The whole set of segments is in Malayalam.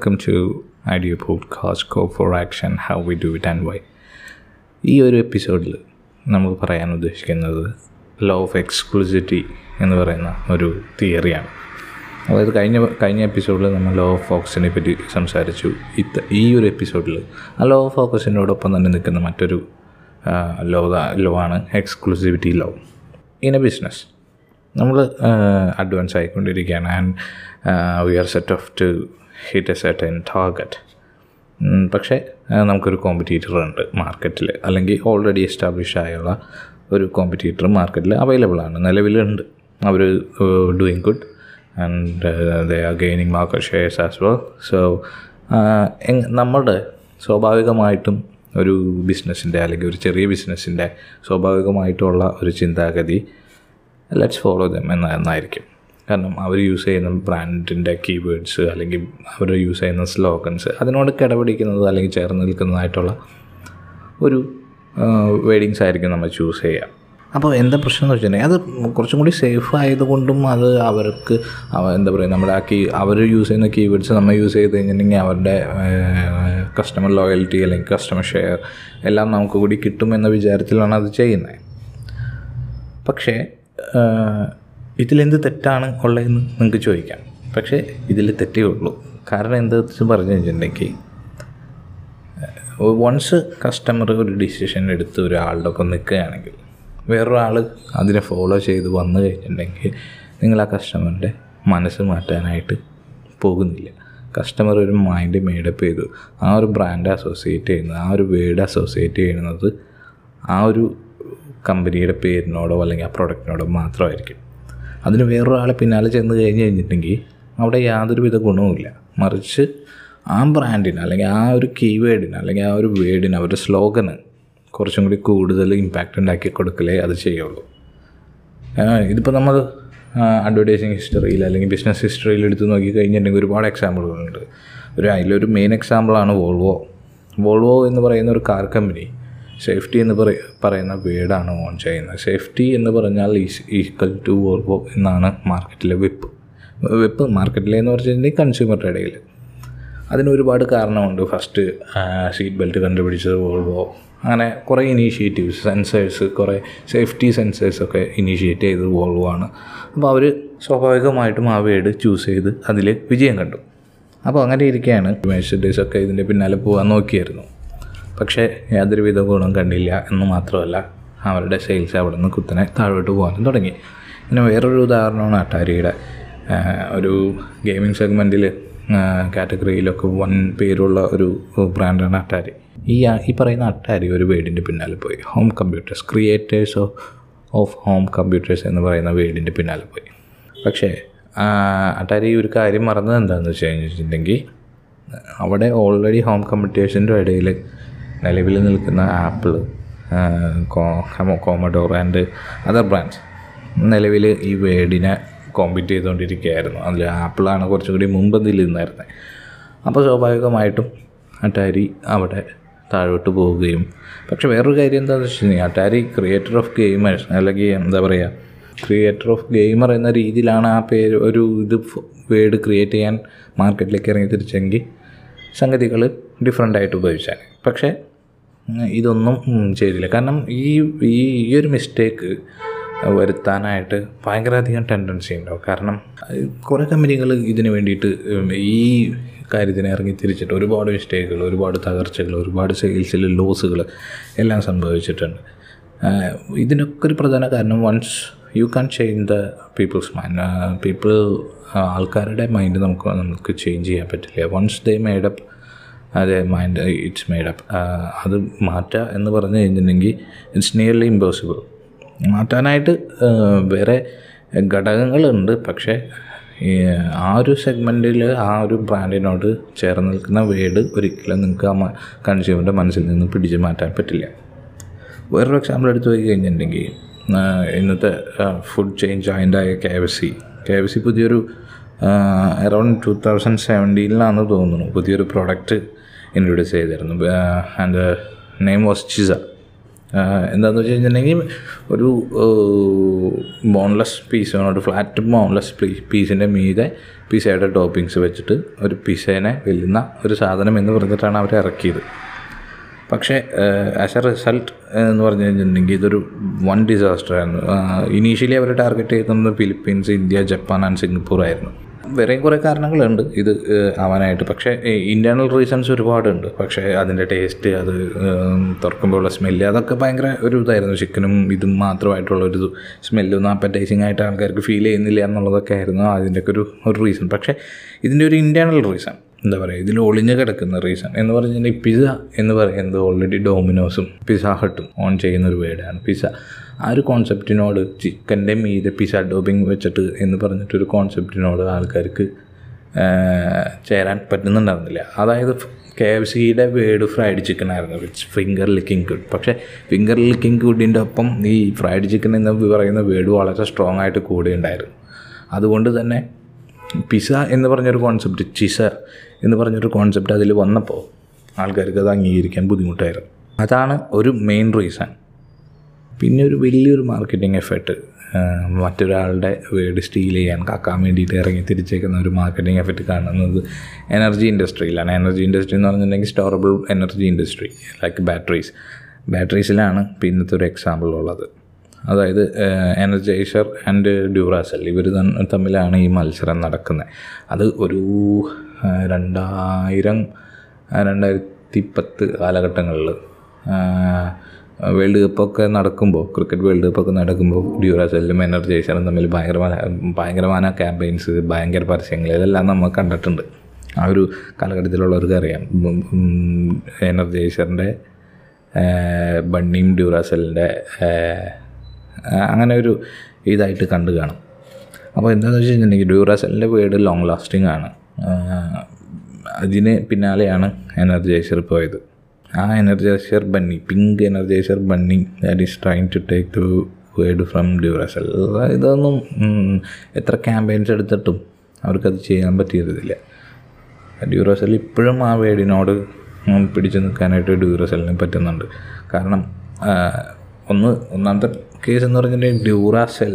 So, to to podcast Podcast for for Action How We Do It why. ഈ ഒരു എപ്പിസോഡിൽ നമ്മൾ പറയാൻ ഉദ്ദേശിക്കുന്നത് ലോ ഓഫ് എക്സ്ക്ലൂസിറ്റി എന്ന് പറയുന്ന ഒരു തിയറിയാണ് അതായത് കഴിഞ്ഞ കഴിഞ്ഞ എപ്പിസോഡിൽ നമ്മൾ ലോ ഓഫ് ഫോക്കസിനെ പറ്റി സംസാരിച്ചു. ഇത്ത ഈ ഒരു എപ്പിസോഡിൽ ആ ലോ ഓഫ് ഫോക്കസിനോടൊപ്പം തന്നെ നിൽക്കുന്ന മറ്റൊരു ലോ ലോ ആണ് exclusivity law in a business നമ്മൾ അഡ്വാൻസ് ആയിക്കൊണ്ടിരിക്കുകയാണ്. And we are set off to hit a certain target പക്ഷേ നമുക്കൊരു കോമ്പറ്റീറ്റർ ഉണ്ട് മാർക്കറ്റിൽ അല്ലെങ്കിൽ ഓൾറെഡി എസ്റ്റാബ്ലിഷ് ആയുള്ള ഒരു കോമ്പറ്റീറ്റർ മാർക്കറ്റിൽ അവൈലബിൾ ആണ് നിലവിലുണ്ട്. അവർ doing good and they are gaining market shares as well so നമ്മളുടെ സ്വാഭാവികമായിട്ടും ഒരു ബിസിനസ്സിന്റെ അല്ലെങ്കിൽ ഒരു ചെറിയ ബിസിനസ്സിന്റെ സ്വാഭാവികമായിട്ടുള്ള ഒരു ചിന്താഗതി ലെറ്റ്സ് ഫോളോ ദം എന്ന എന്നായിരിക്കും. കാരണം അവർ യൂസ് ചെയ്യുന്ന ബ്രാൻഡിന്റെ കീവേഡ്സ് അല്ലെങ്കിൽ അവർ യൂസ് ചെയ്യുന്ന സ്ലോഗൻസ് അതിനോട് കിടപിടിക്കുന്നത് അല്ലെങ്കിൽ ചേർന്ന് നിൽക്കുന്നതായിട്ടുള്ള ഒരു വേഡിങ്സ് ആയിരിക്കും നമ്മൾ ചൂസ് ചെയ്യുക. അപ്പോൾ എന്താ പ്രശ്നം എന്ന് വെച്ചിട്ടുണ്ടെങ്കിൽ അത് കുറച്ചും കൂടി സേഫ് ആയതുകൊണ്ടും അത് അവർക്ക് എന്താ പറയുക നമ്മുടെ ആ കീ അവർ യൂസ് ചെയ്യുന്ന കീവേഡ്സ് നമ്മൾ യൂസ് ചെയ്ത് കഴിഞ്ഞിട്ടുണ്ടെങ്കിൽ അവരുടെ കസ്റ്റമർ ലോയൽറ്റി അല്ലെങ്കിൽ കസ്റ്റമർ ഷെയർ എല്ലാം നമുക്ക് കൂടി കിട്ടുമെന്ന വിചാരത്തിലാണ് അത് ചെയ്യുന്നത്. പക്ഷേ ഇതിലെന്ത് തെറ്റാണ് ഉള്ളതെന്ന് നിങ്ങൾക്ക് ചോദിക്കാം. പക്ഷേ ഇതിൽ തെറ്റേ ഉള്ളൂ. കാരണം എന്താ വെച്ച് പറഞ്ഞു കഴിഞ്ഞിട്ടുണ്ടെങ്കിൽ വൺസ് കസ്റ്റമർ ഒരു ഡിസിഷൻ എടുത്ത് ഒരാളുടെ ഒക്കെ നിൽക്കുകയാണെങ്കിൽ വേറൊരാൾ അതിനെ ഫോളോ ചെയ്ത് വന്നു കഴിഞ്ഞിട്ടുണ്ടെങ്കിൽ നിങ്ങൾ ആ കസ്റ്റമറിന്റെ മനസ്സ് മാറ്റാനായിട്ട് പോകുന്നില്ല. കസ്റ്റമർ ഒരു മൈൻഡ് മേഡപ്പ് ചെയ്തു ആ ഒരു ബ്രാൻഡ് അസോസിയേറ്റ് ചെയ്യുന്നത് ആ ഒരു വേർഡ് അസോസിയേറ്റ് ചെയ്യുന്നത് ആ ഒരു കമ്പനിയുടെ പേരിനോടോ അല്ലെങ്കിൽ ആ പ്രൊഡക്റ്റിനോടോ മാത്രമായിരിക്കും. അതിന് വേറൊരാളെ പിന്നാലെ ചെന്ന് കഴിഞ്ഞ് കഴിഞ്ഞിട്ടുണ്ടെങ്കിൽ അവിടെ യാതൊരുവിധ ഗുണവുമില്ല. മറിച്ച് ആ ബ്രാൻഡിന് അല്ലെങ്കിൽ ആ ഒരു കീവേഡിന് അല്ലെങ്കിൽ ആ ഒരു വേർഡിന് അവരുടെ സ്ലോഗന് കുറച്ചും കൂടി കൂടുതൽ ഇമ്പാക്റ്റ് ഉണ്ടാക്കി കൊടുക്കലേ അത് ചെയ്യുള്ളൂ. ഇതിപ്പോൾ നമ്മൾ അഡ്വർടൈസിങ് ഹിസ്റ്ററിയിൽ അല്ലെങ്കിൽ ബിസിനസ് ഹിസ്റ്ററിയിൽ എടുത്ത് നോക്കി കഴിഞ്ഞിട്ടുണ്ടെങ്കിൽ ഒരുപാട് എക്സാമ്പിളുകളുണ്ട് ഒരു അതിലൊരു മെയിൻ എക്സാമ്പിളാണ് വോൾവോ വോൾവോ എന്ന് പറയുന്ന ഒരു കാർ കമ്പനി സേഫ്റ്റി എന്ന് പറ പറയുന്ന വേർഡാണ് ഓൺ ചെയ്യുന്നത്. സേഫ്റ്റി എന്ന് പറഞ്ഞാൽ ഈസ് ഈക്വൽ ടു വോൾവോ എന്നാണ് മാർക്കറ്റിലെ വിപ്പ്. വിപ്പ് മാർക്കറ്റിലെ എന്ന് പറഞ്ഞിട്ടുണ്ടെങ്കിൽ കൺസ്യൂമറുടെ ഇടയിൽ. അതിന് ഒരുപാട് കാരണമുണ്ട്. ഫസ്റ്റ് സീറ്റ് ബെൽറ്റ് കണ്ടുപിടിച്ചത് വോൾവോ അങ്ങനെ കുറേ ഇനീഷ്യേറ്റീവ്സ് സെൻസേഴ്സ് കുറേ സേഫ്റ്റി സെൻസേഴ്സൊക്കെ ഇനീഷ്യേറ്റ് ചെയ്ത് വോൾവോ ആണ്. അപ്പോൾ അവർ സ്വാഭാവികമായിട്ടും ആ വേർഡ് ചൂസ് ചെയ്ത് അതിൽ വിജയം കണ്ടു. അപ്പോൾ അങ്ങനെ ഇരിക്കുകയാണ്. മെഴ്സഡേഴ്സൊക്കെ ഇതിന്റെ പിന്നാലെ പോകാൻ നോക്കിയായിരുന്നു. പക്ഷേ യാതൊരുവിധ ഗുണം കണ്ടില്ല എന്ന് മാത്രമല്ല അവരുടെ സെയിൽസ് അവിടെ നിന്ന് കുത്തനെ താഴോട്ട് പോകാനും തുടങ്ങി. പിന്നെ വേറൊരു ഉദാഹരണമാണ് അട്ടാരിയുടെ. ഒരു ഗെയിമിംഗ് സെഗ്മെന്റിൽ കാറ്റഗറിയിലൊക്കെ വൻ പേരുള്ള ഒരു ബ്രാൻഡാണ് അട്ടാരി. ഈ ഈ പറയുന്ന അട്ടാരി ഒരു വേർഡിന്റെ പിന്നാലെ പോയി. Home computers creators of home computers എന്ന് പറയുന്ന വേർഡിന്റെ പിന്നാലെ പോയി. പക്ഷേ അട്ടാരി ഒരു കാര്യം മറന്നത് എന്താണെന്ന് വെച്ച് കഴിഞ്ഞിട്ടുണ്ടെങ്കിൽ അവിടെ ഓൾറെഡി ഹോം കമ്പ്യൂട്ടേഴ്സിന്റെ ഇടയിൽ നിലവിൽ നിൽക്കുന്ന Apple co Commodore and other brands നിലവിൽ ഈ വേർഡിനെ കോമ്പീറ്റ് ചെയ്തുകൊണ്ടിരിക്കുകയായിരുന്നു. അതിൽ ആപ്പിളാണ് കുറച്ചും കൂടി മുമ്പന്തിൽ നിന്നായിരുന്നത് അപ്പോൾ സ്വാഭാവികമായിട്ടും അട്ടാരി അവിടെ താഴോട്ട് പോവുകയും പക്ഷെ വേറൊരു കാര്യം എന്താണെന്ന് വെച്ചിട്ടുണ്ടെങ്കിൽ അട്ടാരി ക്രിയേറ്റർ ഓഫ് ഗെയിമേഴ്സ് അല്ലെങ്കിൽ എന്താ പറയുക ക്രിയേറ്റർ ഓഫ് ഗെയിമർ എന്ന രീതിയിലാണ് ആ പേര് ഒരു ഇത് വേർഡ് ക്രിയേറ്റ് ചെയ്യാൻ മാർക്കറ്റിലേക്ക് ഇറങ്ങി തിരിച്ചെങ്കിൽ സംഗതികൾ ഡിഫറെന്റ് ആയിട്ട് ഉപയോഗിച്ചാൽ. പക്ഷേ ഇതൊന്നും ചെയ്തില്ല. കാരണം ഈ ഈ ഒരു മിസ്റ്റേക്ക് വരുത്താനായിട്ട് ഭയങ്കരധികം ടെൻഡൻസി ഉണ്ടാവും. കാരണം കുറേ കമ്പനികൾ ഇതിന് വേണ്ടിയിട്ട് ഈ കാര്യത്തിന് ഇറങ്ങി തിരിച്ചിട്ട് ഒരുപാട് മിസ്റ്റേക്കുകൾ ഒരുപാട് തകർച്ചകൾ ഒരുപാട് സെയിൽസിൽ ലോസുകൾ എല്ലാം സംഭവിച്ചിട്ടുണ്ട്. ഇതിനൊക്കെ ഒരു പ്രധാന കാരണം once you can change the people's mind people ആൾക്കാരുടെ മൈൻഡ് നമുക്ക് നമുക്ക് ചേഞ്ച് ചെയ്യാൻ പറ്റില്ല. വൺസ് ദേ മേഡപ്പ് അതെ മൈൻഡ് ഇറ്റ്സ് മെയ്ഡ് അപ്പ് അത് മാറ്റുക എന്ന് പറഞ്ഞു കഴിഞ്ഞിട്ടുണ്ടെങ്കിൽ ഇറ്റ്സ് നിയർലി ഇമ്പോസിബിൾ മാറ്റാനായിട്ട് വേറെ ഘടകങ്ങളുണ്ട്. പക്ഷേ ആ ഒരു സെഗ്മെന്റിൽ ആ ഒരു ബ്രാൻഡിനോട് ചേർന്ന് നിൽക്കുന്ന വേർഡ് ഒരിക്കലും നിങ്ങൾക്ക് ആ കൺസ്യൂമറിന്റെ മനസ്സിൽ നിന്ന് പിടിച്ച് മാറ്റാൻ പറ്റില്ല. വേറൊരു എക്സാമ്പിൾ എടുത്ത് പോയി കഴിഞ്ഞിട്ടുണ്ടെങ്കിൽ ഇന്നത്തെ food chain ജോയിന്റായ K F C K F C പുതിയൊരു അറൗണ്ട് ടു തൗസൻഡ് സെവന്റീനിലാണെന്ന് തോന്നുന്നു. പുതിയൊരു പ്രോഡക്റ്റ് ഇൻട്രൊഡ്യൂസ് ചെയ്തിരുന്നു. ആൻഡ് നെയിം വാസ് ചിസ എന്താണെന്ന് വെച്ച് കഴിഞ്ഞിട്ടുണ്ടെങ്കിൽ ഒരു ബോൺലെസ് പീസ് വേണോട്ട് ഫ്ലാറ്റ് ബോൺലെസ് പീസിന്റെ മീതെ പിസയുടെ ടോപ്പിങ്സ് വെച്ചിട്ട് ഒരു പിസേനെ വെല്ലുന്ന ഒരു സാധനം എന്ന് പറഞ്ഞിട്ടാണ് അവർ ഇറക്കിയത്. പക്ഷേ ആസ് എ റിസൾട്ട് എന്ന് പറഞ്ഞു കഴിഞ്ഞിട്ടുണ്ടെങ്കിൽ ഇതൊരു വൺ ഡിസാസ്റ്റർ ആയിരുന്നു. ഇനീഷ്യലി അവർ ടാർഗറ്റ് ചെയ്തിരുന്നത് Philippines India Japan and Singapore ആയിരുന്നു. വേറെയും കുറേ കാരണങ്ങളുണ്ട്. ഇത് ആവാനായിട്ട്. പക്ഷേ ഇന്റേർണൽ റീസൺസ് ഒരുപാടുണ്ട്. പക്ഷേ അതിന്റെ ടേസ്റ്റ് അത് തുറക്കുമ്പോഴുള്ള സ്മെല്ല് അതൊക്കെ ഭയങ്കര ഒരു ഇതായിരുന്നു. ചിക്കനും ഇതും മാത്രമായിട്ടുള്ള ഒരു സ്മെല്ലൊന്നും അപ്പറ്റൈസിങ് ആയിട്ട് ആൾക്കാർക്ക് ഫീൽ ചെയ്യുന്നില്ല എന്നുള്ളതൊക്കെ ആയിരുന്നു അതിന്റെയൊക്കെ ഒരു ഒരു റീസൺ പക്ഷേ ഇതിന്റെ ഒരു ഇന്റേർണൽ റീസൺ എന്താ പറയുക ഇതിൽ ഒളിഞ്ഞു കിടക്കുന്ന റീസൺ എന്ന് പറഞ്ഞിട്ടുണ്ടെങ്കിൽ പിസ്സ എന്ന് പറയുന്നത് ഓൾറെഡി ഡോമിനോസും പിസ്സ ഹട്ടും ഓൺ ചെയ്യുന്ന ഒരു വേർഡാണ് പിസ്സ ആ ഒരു കോൺസെപ്റ്റിനോട് ചിക്കന്റെ മീതെ പിസ ഡോബിങ് വെച്ചിട്ട് എന്ന് പറഞ്ഞിട്ടൊരു കോൺസെപ്റ്റിനോട് ആൾക്കാർക്ക് ചേരാൻ പറ്റുന്നുണ്ടായിരുന്നില്ല. അതായത് കെ എഫ് സിയുടെ വേർഡ് ഫ്രൈഡ് ചിക്കൻ ആയിരുന്നു. വിച്ച് ഫിംഗർ ലിക്കിംഗ് ഗുഡ് പക്ഷേ ഫിംഗർ ലിക്കിംഗ് ഗുഡിന്റെ ഒപ്പം ഈ ഫ്രൈഡ് ചിക്കൻ എന്ന് പറയുന്ന വേർഡ് വളരെ സ്ട്രോങ് ആയിട്ട് കൂടെ ഉണ്ടായിരുന്നു. അതുകൊണ്ട് തന്നെ പിസ എന്ന് പറഞ്ഞൊരു കോൺസെപ്റ്റ് ചിസ എന്ന് പറഞ്ഞൊരു കോൺസെപ്റ്റ് അതിൽ വന്നപ്പോൾ ആൾക്കാർക്ക് അത് അംഗീകരിക്കാൻ ബുദ്ധിമുട്ടായിരുന്നു. അതാണ് ഒരു മെയിൻ റീസൺ പിന്നെ ഒരു വലിയൊരു മാർക്കറ്റിംഗ് എഫേർട്ട് മറ്റൊരാളുടെ വേർഡ് സ്റ്റീൽ ചെയ്യാൻ കാക്കാൻ വേണ്ടിയിട്ട് ഇറങ്ങി തിരിച്ചേക്കുന്ന ഒരു മാർക്കറ്റിംഗ് എഫക്റ്റ് കാണുന്നത് എനർജി ഇൻഡസ്ട്രിയിലാണ് എനർജി ഇൻഡസ്ട്രി എന്ന് പറഞ്ഞിട്ടുണ്ടെങ്കിൽ storable energy industry like batteries ബാറ്ററീസിലാണ് പിന്നത്തെ ഒരു എക്സാമ്പിൾ ഉള്ളത്. അതായത് എനർജൈസർ ആൻഡ് ഡ്യൂറാസെൽ ഇവർ തമ്മിലാണ് ഈ മത്സരം നടക്കുന്നത്. അത് ഒരു രണ്ടായിരം രണ്ടായിരത്തി പത്ത് കാലഘട്ടങ്ങളിൽ വേൾഡ് കപ്പൊക്കെ നടക്കുമ്പോൾ ക്രിക്കറ്റ് വേൾഡ് കപ്പൊക്കെ നടക്കുമ്പോൾ ഡ്യൂറാസെല്ലും എനർജൈസറും തമ്മിൽ ഭയങ്കരമായ ഭയങ്കരമായ ക്യാമ്പയിൻസ് ഭയങ്കര പരസ്യങ്ങൾ ഇതെല്ലാം നമ്മൾ കണ്ടിട്ടുണ്ട്. ആ ഒരു കാലഘട്ടത്തിലുള്ളവർക്ക് അറിയാം. എനർജൈസറിന്റെ ബണ്ണിയും ഡ്യൂറാസെല്ലിന്റെ അങ്ങനെ ഒരു ഇതായിട്ട് കണ്ടു കാണും. അപ്പോൾ എന്താണെന്ന് വെച്ച് കഴിഞ്ഞിട്ടുണ്ടെങ്കിൽ ഡ്യൂറാസെല്ലിന്റെ വേർഡ് ലോങ് ലാസ്റ്റിംഗ് ആണ്. അതിന് പിന്നാലെയാണ് എനർജൈസർ പോയത്. ആ Energizer bunny pink Energizer bunny that is trying to take to word from Duracell ഇതൊന്നും എത്ര ക്യാമ്പയിൻസ് എടുത്തിട്ടും അവർക്കത് ചെയ്യാൻ പറ്റിയിരുന്നില്ല. ഡ്യൂറസൽ ഇപ്പോഴും ആ വേഡിനോട് പിടിച്ചു നിൽക്കാനായിട്ട് ഡ്യൂറസലിന് പറ്റുന്നുണ്ട്. കാരണം ഒന്ന് ഒന്നാമത്തെ കേസ് എന്ന് പറഞ്ഞിട്ടുണ്ടെങ്കിൽ ഡ്യൂറാസെൽ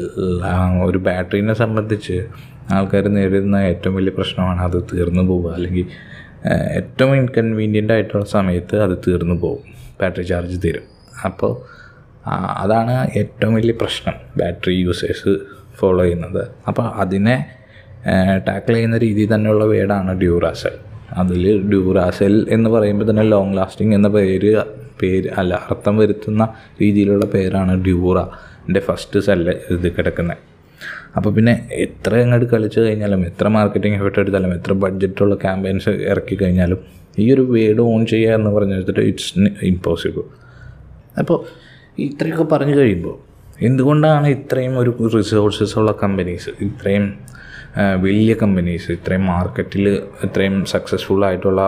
ഒരു ബാറ്ററീനെ സംബന്ധിച്ച് ആൾക്കാർ നേരിടുന്ന ഏറ്റവും വലിയ പ്രശ്നമാണ് അത് തീർന്നു പോവുക. അല്ലെങ്കിൽ ഏറ്റവും ഇൻകൺവീനിയന്റ് ആയിട്ടുള്ള സമയത്ത് അത് തീർന്നു പോകും. ബാറ്ററി ചാർജ് തീരും. അപ്പോൾ അതാണ് ഏറ്റവും വലിയ പ്രശ്നം ബാറ്ററി യൂസേഴ്സ് ഫോളോ ചെയ്യുന്നത്. അപ്പോൾ അതിനെ ടാക്കിൾ ചെയ്യുന്ന രീതിയിൽ തന്നെയുള്ള വേർഡാണ് ഡ്യൂറാസെൽ അതിൽ ഡ്യൂറാസെൽ എന്ന് പറയുമ്പോൾ തന്നെ ലോങ് ലാസ്റ്റിംഗ് എന്ന പേര് പേര് അല്ല അർത്ഥം വരുത്തുന്ന രീതിയിലുള്ള പേരാണ് ഡ്യൂറ എന്റെ ഫസ്റ്റ് സെല്ല് ഇത് കിടക്കുന്നത്. അപ്പോൾ പിന്നെ എത്ര അങ്ങോട്ട് കളിച്ചു കഴിഞ്ഞാലും എത്ര മാർക്കറ്റിംഗ് എഫക്റ്റ് എടുത്താലും എത്ര ബഡ്ജറ്റുള്ള ക്യാമ്പയിൻസ് ഇറക്കി കഴിഞ്ഞാലും ഈ ഒരു വേഡ് ഓൺ ചെയ്യുക എന്ന് പറഞ്ഞു വെച്ചിട്ട് ഇറ്റ്സ് ഇമ്പോസിബിൾ അപ്പോൾ ഇത്രയൊക്കെ പറഞ്ഞു കഴിയുമ്പോൾ എന്തുകൊണ്ടാണ് ഇത്രയും ഒരു റിസോഴ്സസ് ഉള്ള കമ്പനീസ് ഇത്രയും വലിയ കമ്പനീസ് ഇത്രയും മാർക്കറ്റിൽ ഇത്രയും സക്സസ്ഫുൾ ആയിട്ടുള്ള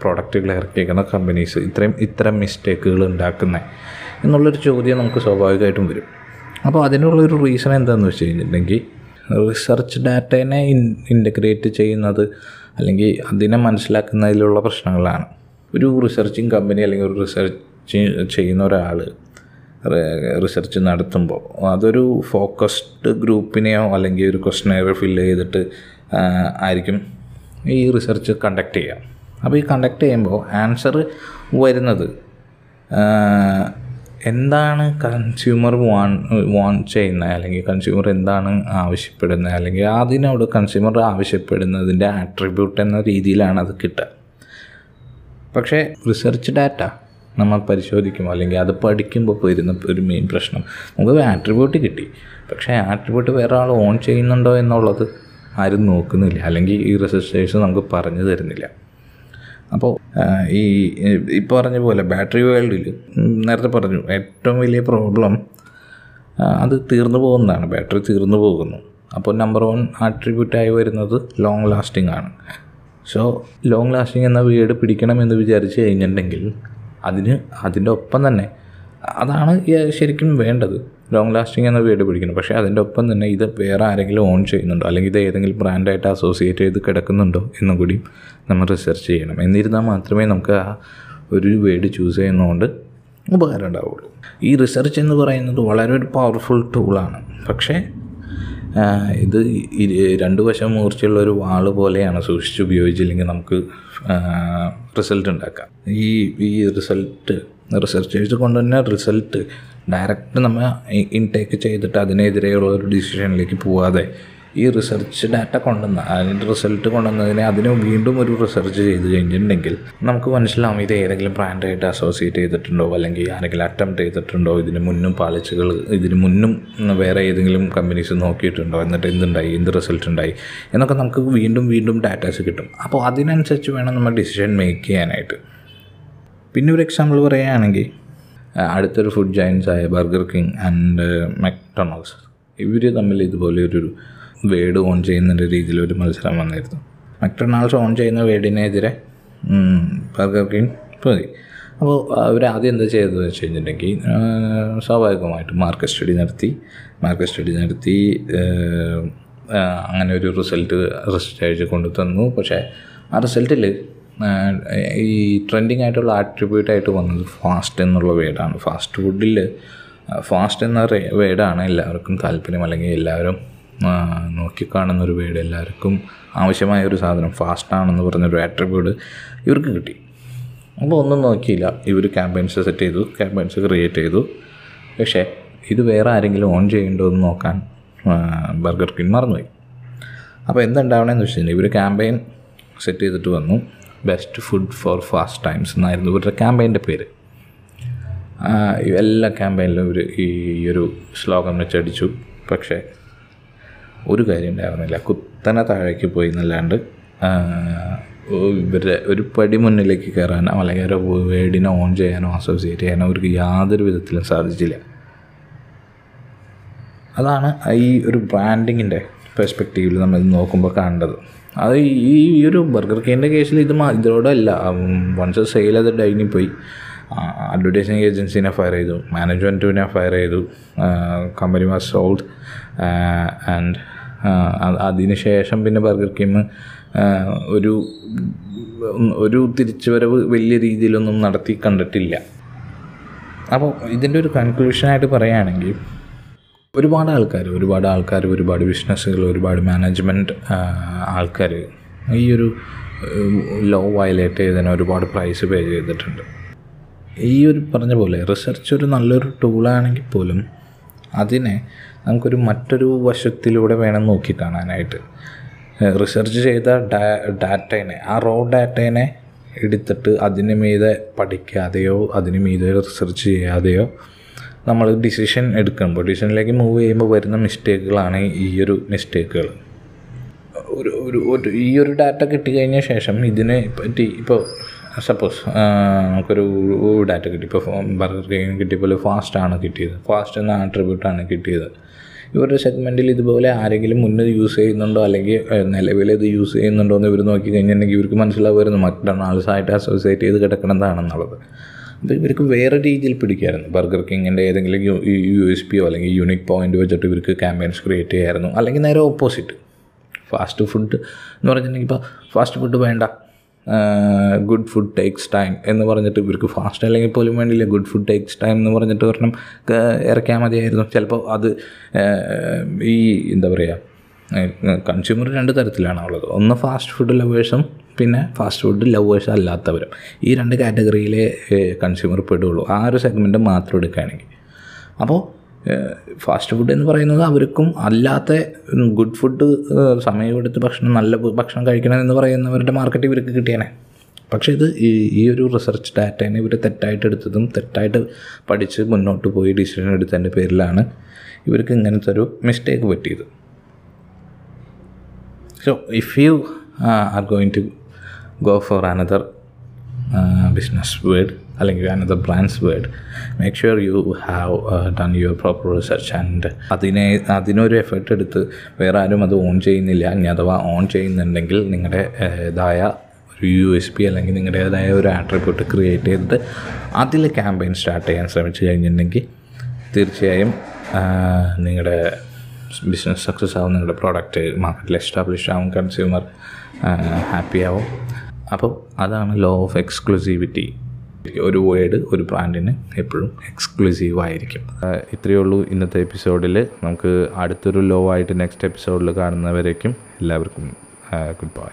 പ്രോഡക്റ്റുകൾ ഇറക്കിയേക്കുന്ന കമ്പനീസ് ഇത്രയും ഇത്തരം മിസ്റ്റേക്കുകൾ ഉണ്ടാക്കുന്നത് എന്നുള്ളൊരു ചോദ്യം നമുക്ക് സ്വാഭാവികമായിട്ടും വരും. അപ്പോൾ അതിനുള്ളൊരു റീസൺ എന്താണെന്ന് വെച്ച് കഴിഞ്ഞിട്ടുണ്ടെങ്കിൽ റിസർച്ച് ഡാറ്റേനെ ഇൻ ഇന്റഗ്രേറ്റ് ചെയ്യുന്നത് അല്ലെങ്കിൽ അതിനെ മനസ്സിലാക്കുന്നതിലുള്ള പ്രശ്നങ്ങളാണ്. ഒരു റിസർച്ചിങ് കമ്പനി അല്ലെങ്കിൽ ഒരു റിസർച്ച് ചെയ്യുന്ന ഒരാൾ റിസർച്ച് നടത്തുമ്പോൾ അതൊരു ഫോക്കസ്ഡ് ഗ്രൂപ്പിനെയോ അല്ലെങ്കിൽ ഒരു ക്വസ്റ്റനെയർ ഫില്ല് ചെയ്തിട്ട് ആയിരിക്കും ഈ റിസർച്ച് കണ്ടക്ട് ചെയ്യുക. അപ്പോൾ ഈ കണ്ടക്ട് ചെയ്യുമ്പോൾ ആൻസർ വരുന്നത് എന്താണ് കൺസ്യൂമർ വാൺ വാൺ ചെയ്യുന്നത്? അല്ലെങ്കിൽ കൺസ്യൂമർ എന്താണ് ആവശ്യപ്പെടുന്നത്? അല്ലെങ്കിൽ അതിനോട് കൺസ്യൂമർ ആവശ്യപ്പെടുന്നതിന്റെ ആട്രിബ്യൂട്ട് എന്ന രീതിയിലാണ് അത് കിട്ടുക. പക്ഷേ റിസർച്ച് ഡാറ്റ നമ്മൾ പരിശോധിക്കുമ്പോൾ അല്ലെങ്കിൽ അത് പഠിക്കുമ്പോൾ വരുന്ന ഒരു മെയിൻ പ്രശ്നം നമുക്ക് ആട്രിബ്യൂട്ട് കിട്ടി. പക്ഷേ ആട്രിബ്യൂട്ട് വേറെ ആൾ ഓൺ ചെയ്യുന്നുണ്ടോ എന്നുള്ളത് ആരും നോക്കുന്നില്ല. അല്ലെങ്കിൽ ഈ റിസർച്ചേഴ്സ് നമുക്ക് പറഞ്ഞു തരുന്നില്ല. അപ്പോൾ ഈ ഇപ്പോൾ പറഞ്ഞ പോലെ ബാറ്ററി വേൾഡിൽ നേരത്തെ പറഞ്ഞു ഏറ്റവും വലിയ പ്രോബ്ലം അത് തീർന്നു പോകുന്നതാണ്. ബാറ്ററി തീർന്നു പോകുന്നു. അപ്പോൾ നമ്പർ വൺ ആട്രിബ്യൂട്ടായി വരുന്നത് ലോങ് ലാസ്റ്റിംഗ് ആണ്. സോ ലോങ് ലാസ്റ്റിംഗ് എന്ന വീട് പിടിക്കണമെന്ന് വിചാരിച്ച് കഴിഞ്ഞിട്ടുണ്ടെങ്കിൽ അതിന് അതിന്റെ ഒപ്പം തന്നെ അതാണ് ശരിക്കും വേണ്ടത്. ലോങ് ലാസ്റ്റിംഗ് എന്ന വീട് പിടിക്കുന്നു. പക്ഷേ അതിന്റെ ഒപ്പം തന്നെ ഇത് വേറെ ആരെങ്കിലും ഓൺ ചെയ്യുന്നുണ്ടോ? അല്ലെങ്കിൽ ഇത് ഏതെങ്കിലും ബ്രാൻഡായിട്ട് അസോസിയേറ്റ് ചെയ്ത് കിടക്കുന്നുണ്ടോ എന്നും കൂടി നമ്മൾ റിസർച്ച് ചെയ്യണം. എന്നിരുന്നാൽ മാത്രമേ നമുക്ക് ആ ഒരു വേർഡ് ചൂസ് ചെയ്യുന്നതുകൊണ്ട് ഉപകാരം ഉണ്ടാവുള്ളൂ. ഈ റിസർച്ച് എന്ന് പറയുന്നത് വളരെ ഒരു പവർഫുൾ ടൂളാണ് പക്ഷേ ഇത് രണ്ടു വശം മൂർച്ചയുള്ള ഒരു വാൾ പോലെയാണ് സൂക്ഷിച്ച് ഉപയോഗിച്ചില്ലെങ്കിൽ നമുക്ക് റിസൾട്ട് ഉണ്ടാക്കാം. ഈ ഈ റിസൾട്ട് റിസർച്ചേഴ്സ് കൊണ്ടുതന്നെ റിസൾട്ട് ഡയറക്റ്റ് നമ്മൾ ഇൻടേക്ക് ചെയ്തിട്ട് അതിനെതിരെയുള്ള ഒരു ഡിസിഷനിലേക്ക് പോവാതെ ഈ റിസർച്ച് ഡാറ്റ കൊണ്ടുവന്ന അതിന്റെ റിസൾട്ട് കൊണ്ടുവന്നതിനെ അതിന് വീണ്ടും ഒരു റിസർച്ച് ചെയ്ത് കഴിഞ്ഞിട്ടുണ്ടെങ്കിൽ നമുക്ക് മനസ്സിലാവും ഇത് ഏതെങ്കിലും ബ്രാൻഡായിട്ട് അസോസിയേറ്റ് ചെയ്തിട്ടുണ്ടോ അല്ലെങ്കിൽ ആരെങ്കിലും അറ്റംപ്റ്റ് ചെയ്തിട്ടുണ്ടോ ഇതിന് മുന്നും പാളിച്ചകൾ ഇതിന് മുന്നും വേറെ ഏതെങ്കിലും കമ്പനീസ് നോക്കിയിട്ടുണ്ടോ എന്നിട്ട് എന്തുണ്ടായി എന്ത് റിസൾട്ട് ഉണ്ടായി എന്നൊക്കെ നമുക്ക് വീണ്ടും വീണ്ടും ഡാറ്റാസ് കിട്ടും. അപ്പോൾ അതിനനുസരിച്ച് വേണം നമ്മൾ ഡിസിഷൻ മേക്ക് ചെയ്യാനായിട്ട്. പിന്നെ ഒരു എക്സാമ്പിൾ പറയുകയാണെങ്കിൽ അടുത്തൊരു ഫുഡ് ജോയിൻസ് ആയ ബർഗർ കിങ് ആൻഡ് മെക്ഡൊണാൾഡ്സ് ഇവർ തമ്മിൽ ഇതുപോലെ ഒരു വേഡ് ഓൺ ചെയ്യുന്ന രീതിയിലൊരു മത്സരം വന്നിരുന്നു. മെക്ഡൊണാൾഡ്സ് ഓൺ ചെയ്യുന്ന വേഡിനെതിരെ ബർഗർ കിങ് പോയി അപ്പോൾ അവർ ആദ്യം എന്താ ചെയ്തതെന്ന് വെച്ച് കഴിഞ്ഞിട്ടുണ്ടെങ്കിൽ സ്വാഭാവികമായിട്ടും മാർക്കറ്റ് സ്റ്റഡി നടത്തി മാർക്കറ്റ് സ്റ്റഡി നടത്തി അങ്ങനെ ഒരു റിസൾട്ട് റിസർച്ച് കൊണ്ടു തന്നു പക്ഷേ ആ റിസൾട്ടിൽ ഈ ട്രെൻഡിങ് ആയിട്ടുള്ള ആട്രിബ്യൂട്ടായിട്ട് വന്നത് ഫാസ്റ്റ് എന്നുള്ള വേർഡാണ്. ഫാസ്റ്റ് ഫുഡിൽ ഫാസ്റ്റ് എന്ന വേർഡാണ് എല്ലാവർക്കും താല്പര്യം അല്ലെങ്കിൽ എല്ലാവരും നോക്കിക്കാണുന്നൊരു വേർഡ്. എല്ലാവർക്കും ആവശ്യമായ ഒരു സാധനം ഫാസ്റ്റാണെന്ന് പറഞ്ഞൊരു ആട്രിബ്യൂട്ട് ഇവർക്ക് കിട്ടി. അപ്പോൾ ഒന്നും നോക്കിയില്ല. ഇവർ ക്യാമ്പയിൻസ് സെറ്റ് ചെയ്തു ക്യാമ്പയിൻസ് ക്രിയേറ്റ് ചെയ്തു. പക്ഷേ ഇത് വേറെ ആരെങ്കിലും ഓൺ ചെയ്യേണ്ടോ എന്ന് നോക്കാൻ ബർഗർ കിൻ മറന്നുപോയി. അപ്പോൾ എന്തുണ്ടാവണമെന്ന് വെച്ചിട്ടുണ്ടെങ്കിൽ ഇവർ ക്യാമ്പയിൻ സെറ്റ് ചെയ്തിട്ട് വന്നു. Best food for fast times എന്നായിരുന്നു ഇവരുടെ ക്യാമ്പയിന്റെ പേര്. എല്ലാ ക്യാമ്പയിനിലും ഇവർ ഈ ഒരു ശ്ലോകം വെച്ചടിച്ചു. പക്ഷേ ഒരു കാര്യം ഉണ്ടായിരുന്നില്ല. കുത്തനെ താഴേക്ക് പോയി എന്നല്ലാണ്ട് ഇവരുടെ ഒരു പടി മുന്നിലേക്ക് കയറാനോ അല്ലെങ്കിൽ ഒരു വേർഡിനെ ഓൺ ചെയ്യാനോ അസോസിയേറ്റ് ചെയ്യാനോ അവർക്ക് യാതൊരു വിധത്തിലും സാധിച്ചില്ല. അതാണ് ഈ ഒരു ബ്രാൻഡിങ്ങിന്റെ പെർസ്പെക്റ്റീവിൽ നമ്മൾ നോക്കുമ്പോൾ കാണേണ്ടത് അത് ഈ ഈ ഒരു ബർഗർ കിങ്ങിന്റെ കേസിൽ ഇത് ഇതോടല്ല വൺസ് സെയിൽ അത് ഡൈനി പോയി. അഡ്വർടൈസിങ് ഏജൻസിനെ ഫയർ ചെയ്തു. മാനേജ്മെന്റിനെ ഫയർ ചെയ്തു. കമ്പനി വാസ് സോൾഡ് ആൻഡ് അതിനുശേഷം പിന്നെ ബർഗർ കിങ് ഒരു ഒരു തിരിച്ചുവരവ് വലിയ രീതിയിലൊന്നും നടത്തി കണ്ടിട്ടില്ല. അപ്പോൾ ഇതിന്റെ ഒരു കൺക്ലൂഷനായിട്ട് പറയുകയാണെങ്കിൽ ഒരുപാട് ആൾക്കാർ ഒരുപാട് ആൾക്കാർ ഒരുപാട് ബിസിനസ്സുകൾ ഒരുപാട് മാനേജ്മെന്റ് ആൾക്കാർ ഈ ഒരു ലോ വയലേറ്റ് ചെയ്തതിന് ഒരുപാട് പ്രൈസ് പേ ചെയ്തിട്ടുണ്ട്. ഈ ഒരു പറഞ്ഞ പോലെ റിസർച്ച് ഒരു നല്ലൊരു ടൂളാണെങ്കിൽ പോലും അതിനെ നമുക്കൊരു മറ്റൊരു വശത്തിലൂടെ വേണം നോക്കി കാണാനായിട്ട്. റിസർച്ച് ചെയ്ത ഡാ ഡാറ്റേനെ ആ റോ ഡാറ്റേനെ എടുത്തിട്ട് അതിന് മീതെ പഠിക്കാതെയോ അതിന് മീതെ റിസർച്ച് ചെയ്യാതെയോ നമ്മൾ ഡിസിഷൻ എടുക്കുമ്പോൾ ഡിസിഷനിലേക്ക് മൂവ് ചെയ്യുമ്പോൾ വരുന്ന മിസ്റ്റേക്കുകളാണ് ഈ ഒരു മിസ്റ്റേക്കുകൾ ഒരു ഒരു ഒരു ഈ ഒരു ഡാറ്റ കിട്ടിക്കഴിഞ്ഞ ശേഷം ഇതിനെ പറ്റി ഇപ്പോൾ സപ്പോസ് നമുക്കൊരു ഡാറ്റ കിട്ടി. ഇപ്പോൾ ബർഗർ കിങ് കിട്ടിയപ്പോൾ ഫാസ്റ്റ് ആണ് കിട്ടിയത്. ഫാസ്റ്റ് എന്ന ആട്രിബ്യൂട്ടാണ് കിട്ടിയത്. ഇവരുടെ സെഗ്മെന്റിൽ ഇതുപോലെ ആരെങ്കിലും മുന്നേ യൂസ് ചെയ്യുന്നുണ്ടോ? അല്ലെങ്കിൽ നിലവിൽ ഇത് യൂസ് ചെയ്യുന്നുണ്ടോ എന്ന് ഇവർ നോക്കി കഴിഞ്ഞിട്ടുണ്ടെങ്കിൽ ഇവർക്ക് മനസ്സിലാവുമായിരുന്നു. മക്ഡൊണാൾഡ്സ് ആയിട്ട് അസോസിയേറ്റ് ചെയ്ത് കിടക്കുന്നതാണെന്നുള്ളത്. അപ്പോൾ ഇവർക്ക് വേറെ രീതിയിൽ പിടിക്കുമായിരുന്നു ബർഗർ കിങ്ങിന്റെ ഏതെങ്കിലും യു യു എസ് പിയോ അല്ലെങ്കിൽ യൂണിക് പോയിന്റ് വെച്ചിട്ട് ഇവർക്ക് ക്യാമ്പയിൻസ് ക്രിയേറ്റ് ചെയ്യായിരുന്നു. അല്ലെങ്കിൽ നേരെ ഓപ്പോസിറ്റ് ഫാസ്റ്റ് ഫുഡ് എന്ന് പറഞ്ഞിട്ടുണ്ടെങ്കിൽ ഇപ്പോൾ ഫാസ്റ്റ് ഫുഡ് വേണ്ട. ഗുഡ് ഫുഡ് ടേക്സ് ടൈം എന്ന് പറഞ്ഞിട്ട് ഇവർക്ക് ഫാസ്റ്റ് അല്ലെങ്കിൽ പോലും വേണ്ടിയില്ല ഗുഡ് ഫുഡ് ടേക്സ് ടൈം എന്ന് പറഞ്ഞിട്ട് ഒരെണ്ണം ഇറക്കിയാൽ മതിയായിരുന്നു. ചിലപ്പോൾ അത് ഈ എന്താ പറയുക കൺസ്യൂമർ രണ്ട് തരത്തിലാണ് ഉള്ളത്. ഒന്ന് ഫാസ്റ്റ് ഫുഡ് ലവേഴ്സും പിന്നെ ഫാസ്റ്റ് ഫുഡ് ലവേഴ്സ് അല്ലാത്തവരും. ഈ രണ്ട് കാറ്റഗറിയിലെ കൺസ്യൂമർ പെടുള്ളൂ ആ ഒരു സെഗ്മെന്റ് മാത്രം എടുക്കുകയാണെങ്കിൽ. അപ്പോൾ ഫാസ്റ്റ് ഫുഡ് എന്ന് പറയുന്നത് അവർക്കും അല്ലാത്ത ഗുഡ് ഫുഡ് സമയമെടുത്ത് ഭക്ഷണം നല്ല ഭക്ഷണം കഴിക്കണം എന്ന് പറയുന്നവരുടെ മാർക്കറ്റ് ഇവർക്ക് കിട്ടിയേനെ. പക്ഷേ ഇത് ഈ ഈ ഒരു റിസർച്ച് ഡാറ്റേനെ ഇവർ തെറ്റായിട്ട് എടുത്തതും തെറ്റായിട്ട് പഠിച്ച് മുന്നോട്ട് പോയി ഡിസിഷൻ എടുത്തതിന്റെ പേരിലാണ് ഇവർക്ക് ഇങ്ങനത്തെ ഒരു മിസ്റ്റേക്ക് പറ്റിയത്. So if you are going to go for another business word അല്ലെങ്കിൽ another brands word make sure you have done your proper research and അതിനെ അതിനൊരു എഫേർട്ട് എടുത്ത് വേറെ ആരും അത് ഓൺ ചെയ്യുന്നില്ല. ഇനി അഥവാ ഓൺ ചെയ്യുന്നുണ്ടെങ്കിൽ നിങ്ങളുടെ ഇതായ ഒരു യു എസ് പി അല്ലെങ്കിൽ നിങ്ങളുടേതായ ഒരു ആട്രിബ്യൂട്ട് ക്രിയേറ്റ് ചെയ്തിട്ട് അതിൽ ക്യാമ്പയിൻ സ്റ്റാർട്ട് ചെയ്യാൻ ശ്രമിച്ചു കഴിഞ്ഞിട്ടുണ്ടെങ്കിൽ തീർച്ചയായും നിങ്ങളുടെ ബിസിനസ് സക്സസ് ആവും. നിങ്ങളുടെ പ്രോഡക്റ്റ് മാർക്കറ്റിൽ എസ്റ്റാബ്ലിഷ് ആവും. കൺസ്യൂമർ ഹാപ്പി ആവും. അപ്പോൾ അതാണ് ലോ ഓഫ് എക്സ്ക്ലൂസിവിറ്റി ഒരു വേർഡ് ഒരു ബ്രാൻഡിന് എപ്പോഴും എക്സ്ക്ലൂസീവ് ആയിരിക്കും. ഇത്രയേ ഉള്ളൂ ഇന്നത്തെ എപ്പിസോഡിൽ നമുക്ക് അടുത്തൊരു ലോ ആയിട്ട് നെക്സ്റ്റ് എപ്പിസോഡിൽ കാണുന്നവരേക്കും എല്ലാവർക്കും ഗുഡ് ബൈ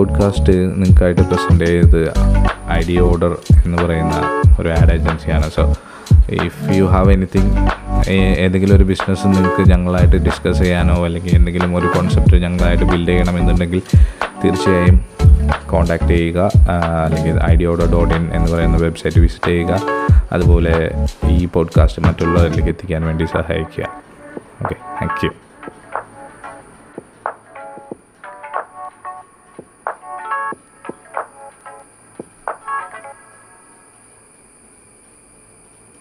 പോഡ്കാസ്റ്റ് നിങ്ങൾക്കായിട്ട് പ്രസന്റ് ചെയ്തത് ഐഡിയ ഓർഡർ എന്ന് പറയുന്ന ഒരു ആഡ് ഏജൻസിയാണ് so if you have anything ഏതെങ്കിലും ഒരു ബിസിനസ് നിങ്ങൾക്ക് ഞങ്ങളായിട്ട് ഡിസ്കസ് ചെയ്യാനോ അല്ലെങ്കിൽ എന്തെങ്കിലും ഒരു കോൺസെപ്റ്റ് ഞങ്ങളായിട്ട് ബിൽഡ് ചെയ്യണമെന്നുണ്ടെങ്കിൽ തീർച്ചയായും കോൺടാക്റ്റ് ചെയ്യുക. അല്ലെങ്കിൽ ഡി ഓഡോ ഡോട്ട് ഇൻ എന്ന് പറയുന്ന വെബ്സൈറ്റ് വിസിറ്റ് ചെയ്യുക. അതുപോലെ ഈ പോഡ്കാസ്റ്റ് മറ്റുള്ളവരിലേക്ക് എത്തിക്കാൻ വേണ്ടി സഹായിക്കുക. Okay thank you